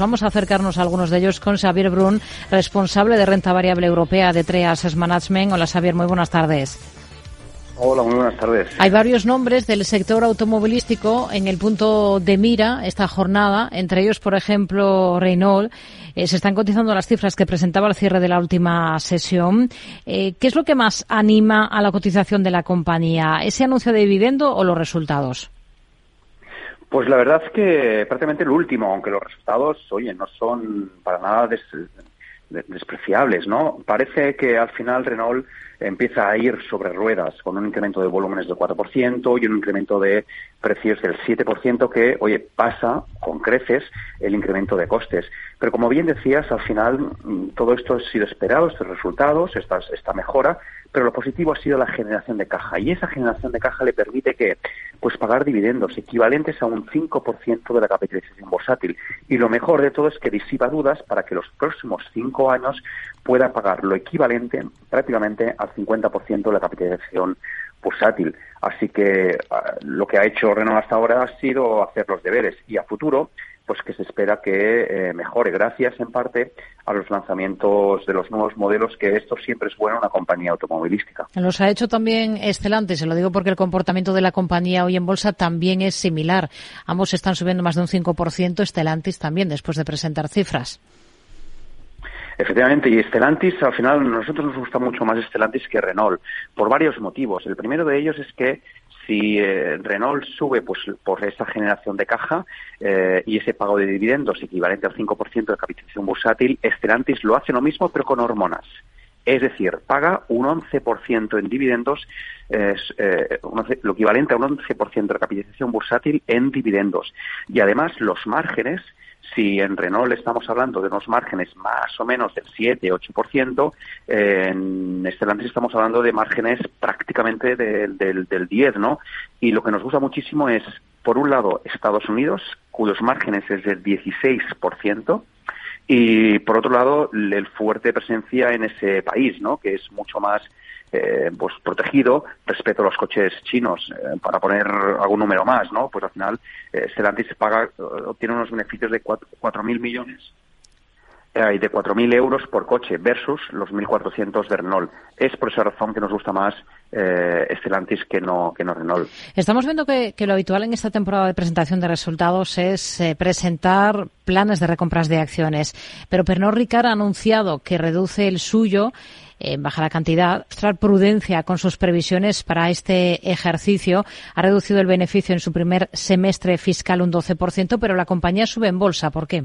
Vamos a acercarnos a algunos de ellos con Xavier Brun, responsable de renta variable europea de Treas Management. Hola Xavier, muy buenas tardes. Hola, muy buenas tardes. Hay varios nombres del sector automovilístico en el punto de mira esta jornada, entre ellos, por ejemplo, Renault. Eh, se están cotizando las cifras que presentaba al cierre de la última sesión. Eh, ¿Qué es lo que más anima a la cotización de la compañía? ¿Ese anuncio de dividendo o los resultados? Pues la verdad es que prácticamente el último, aunque los resultados, oye, no son para nada despreciables, ¿no? Parece que al final Renault empieza a ir sobre ruedas con un incremento de volúmenes del 4% y un incremento de precios del 7% que, oye, pasa con creces el incremento de costes. Pero como bien decías, al final mm, todo esto ha sido esperado, estos resultados, esta, esta mejora, pero lo positivo ha sido la generación de caja y esa generación de caja le permite que pues pagar dividendos equivalentes a un 5% de la capitalización bursátil y lo mejor de todo es que disipa dudas para que los próximos cinco años pueda pagar lo equivalente prácticamente al 50% de la capitalización bursátil. Así que ah, lo que ha hecho Renault hasta ahora ha sido hacer los deberes y a futuro pues que se espera que eh, mejore gracias en parte a los lanzamientos de los nuevos modelos que esto siempre es bueno en una compañía automovilística. Los ha hecho también excelentes, se lo digo porque el comportamiento de la compañía hoy en bolsa también es similar. Ambos están subiendo más de un 5%, Stellantis también después de presentar cifras. Efectivamente, y Stellantis, al final, a nosotros nos gusta mucho más Stellantis que Renault, por varios motivos. El primero de ellos es que si eh, Renault sube pues por esa generación de caja eh, y ese pago de dividendos equivalente al 5% de capitalización bursátil, Stellantis lo hace lo mismo pero con hormonas. Es decir, paga un 11% en dividendos, eh, lo equivalente a un 11% de capitalización bursátil en dividendos. Y además los márgenes si en Renault estamos hablando de unos márgenes más o menos del 7-8%, en Stellantis estamos hablando de márgenes prácticamente del, del, del 10, ¿no? Y lo que nos gusta muchísimo es, por un lado, Estados Unidos, cuyos márgenes es del 16%, y por otro lado, el fuerte presencia en ese país, ¿no? Que es mucho más eh, pues protegido respecto a los coches chinos. Eh, para poner algún número más, ¿no? Pues al final eh, Stellantis paga, obtiene unos beneficios de 4.000 millones eh, y de 4.000 euros por coche versus los 1.400 de Renault. Es por esa razón que nos gusta más eh, Stellantis que no, que no Renault. Estamos viendo que, lo habitual en esta temporada de presentación de resultados es presentar planes de recompras de acciones. Pero Pernod Ricard ha anunciado que reduce el suyo en baja la cantidad, mostrar prudencia con sus previsiones para este ejercicio. Ha reducido el beneficio en su primer semestre fiscal un 12%, pero la compañía sube en bolsa. ¿Por qué?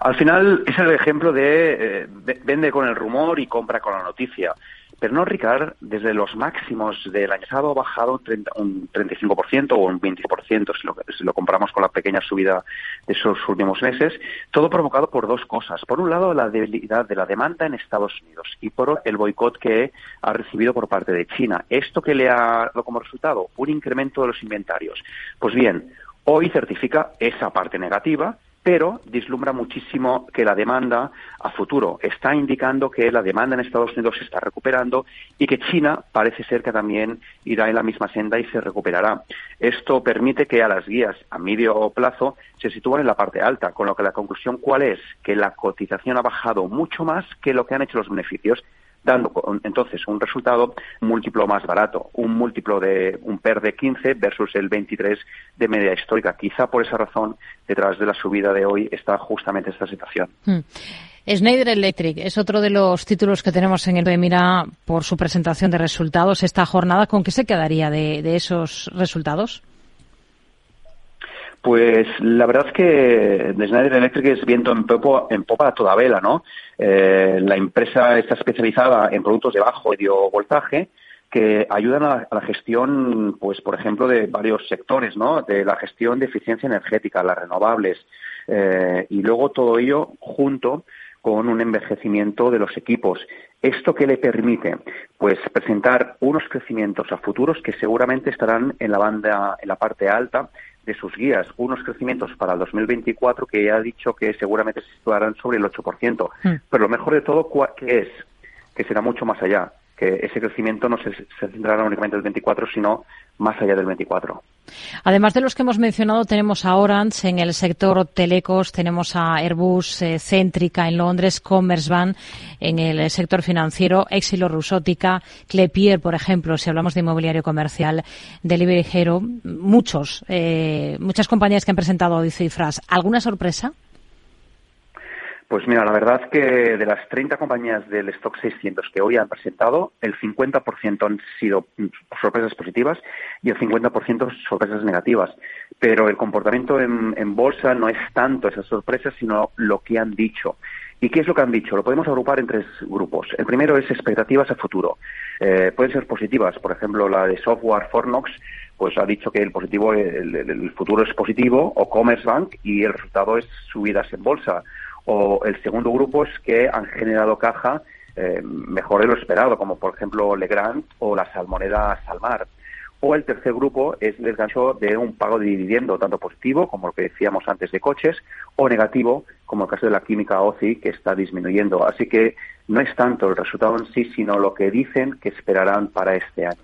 Al final es el ejemplo de eh, vende con el rumor y compra con la noticia. Pero no Ricard, desde los máximos del año pasado ha bajado un 35% o un 20% si lo, si lo comparamos con la pequeña subida de esos últimos meses, todo provocado por dos cosas. Por un lado, la debilidad de la demanda en Estados Unidos y por el boicot que ha recibido por parte de China. ¿Esto que le ha dado como resultado? Un incremento de los inventarios. Pues bien, hoy certifica esa parte negativa pero dislumbra muchísimo que la demanda a futuro está indicando que la demanda en Estados Unidos se está recuperando y que China parece ser que también irá en la misma senda y se recuperará. Esto permite que a las guías a medio plazo se sitúen en la parte alta, con lo que la conclusión cuál es que la cotización ha bajado mucho más que lo que han hecho los beneficios dando entonces un resultado múltiplo más barato, un múltiplo de un PER de 15 versus el 23 de media histórica. Quizá por esa razón, detrás de la subida de hoy está justamente esta situación. Hmm. Schneider Electric es otro de los títulos que tenemos en el de mira por su presentación de resultados esta jornada. ¿Con qué se quedaría de esos resultados? Pues la verdad es que Schneider Electric es viento en, popa toda vela, ¿no? Eh, la empresa está especializada en productos de bajo voltaje que ayudan a la, gestión, pues por ejemplo, de varios sectores, ¿no? De la gestión de eficiencia energética, las renovables, eh, y luego todo ello junto con un envejecimiento de los equipos. ¿Esto qué le permite? Pues presentar unos crecimientos a futuros que seguramente estarán en la banda, en la parte alta de sus guías unos crecimientos para el 2024 que ya ha dicho que seguramente se situarán sobre el 8%. Mm. Pero lo mejor de todo, ¿qué es? Que será mucho más allá. que ese crecimiento no se, se centrará únicamente en el 24, sino más allá del 24. Además de los que hemos mencionado, tenemos a Orange en el sector telecos, tenemos a Airbus, eh, Céntrica en Londres, Commerzbank en el sector financiero, Exilo Rusótica, Clepier, por ejemplo, si hablamos de inmobiliario comercial, Delivery muchos, eh, muchas compañías que han presentado hoy cifras. ¿Alguna sorpresa? Pues mira, la verdad que de las 30 compañías del stock 600 que hoy han presentado, el 50% han sido sorpresas positivas y el 50% sorpresas negativas. Pero el comportamiento en, bolsa no es tanto esas sorpresas, sino lo que han dicho. ¿Y qué es lo que han dicho? Lo podemos agrupar en tres grupos. El primero es expectativas a futuro. Eh, pueden ser positivas, por ejemplo, la de software Fornox, pues ha dicho que el positivo, el, futuro es positivo, o Commerzbank, y el resultado es subidas en bolsa o el segundo grupo es que han generado caja eh, mejor de lo esperado, como por ejemplo Legrand o la salmoneda Salmar. O el tercer grupo es el gancho de un pago de dividendo, tanto positivo, como lo que decíamos antes de coches, o negativo, como el caso de la química OCI, que está disminuyendo. Así que no es tanto el resultado en sí, sino lo que dicen que esperarán para este año.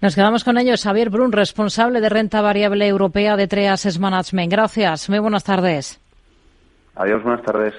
Nos quedamos con ellos. Javier Brun, responsable de renta variable europea de Treas Management. Gracias. Muy buenas tardes. Adiós, buenas tardes.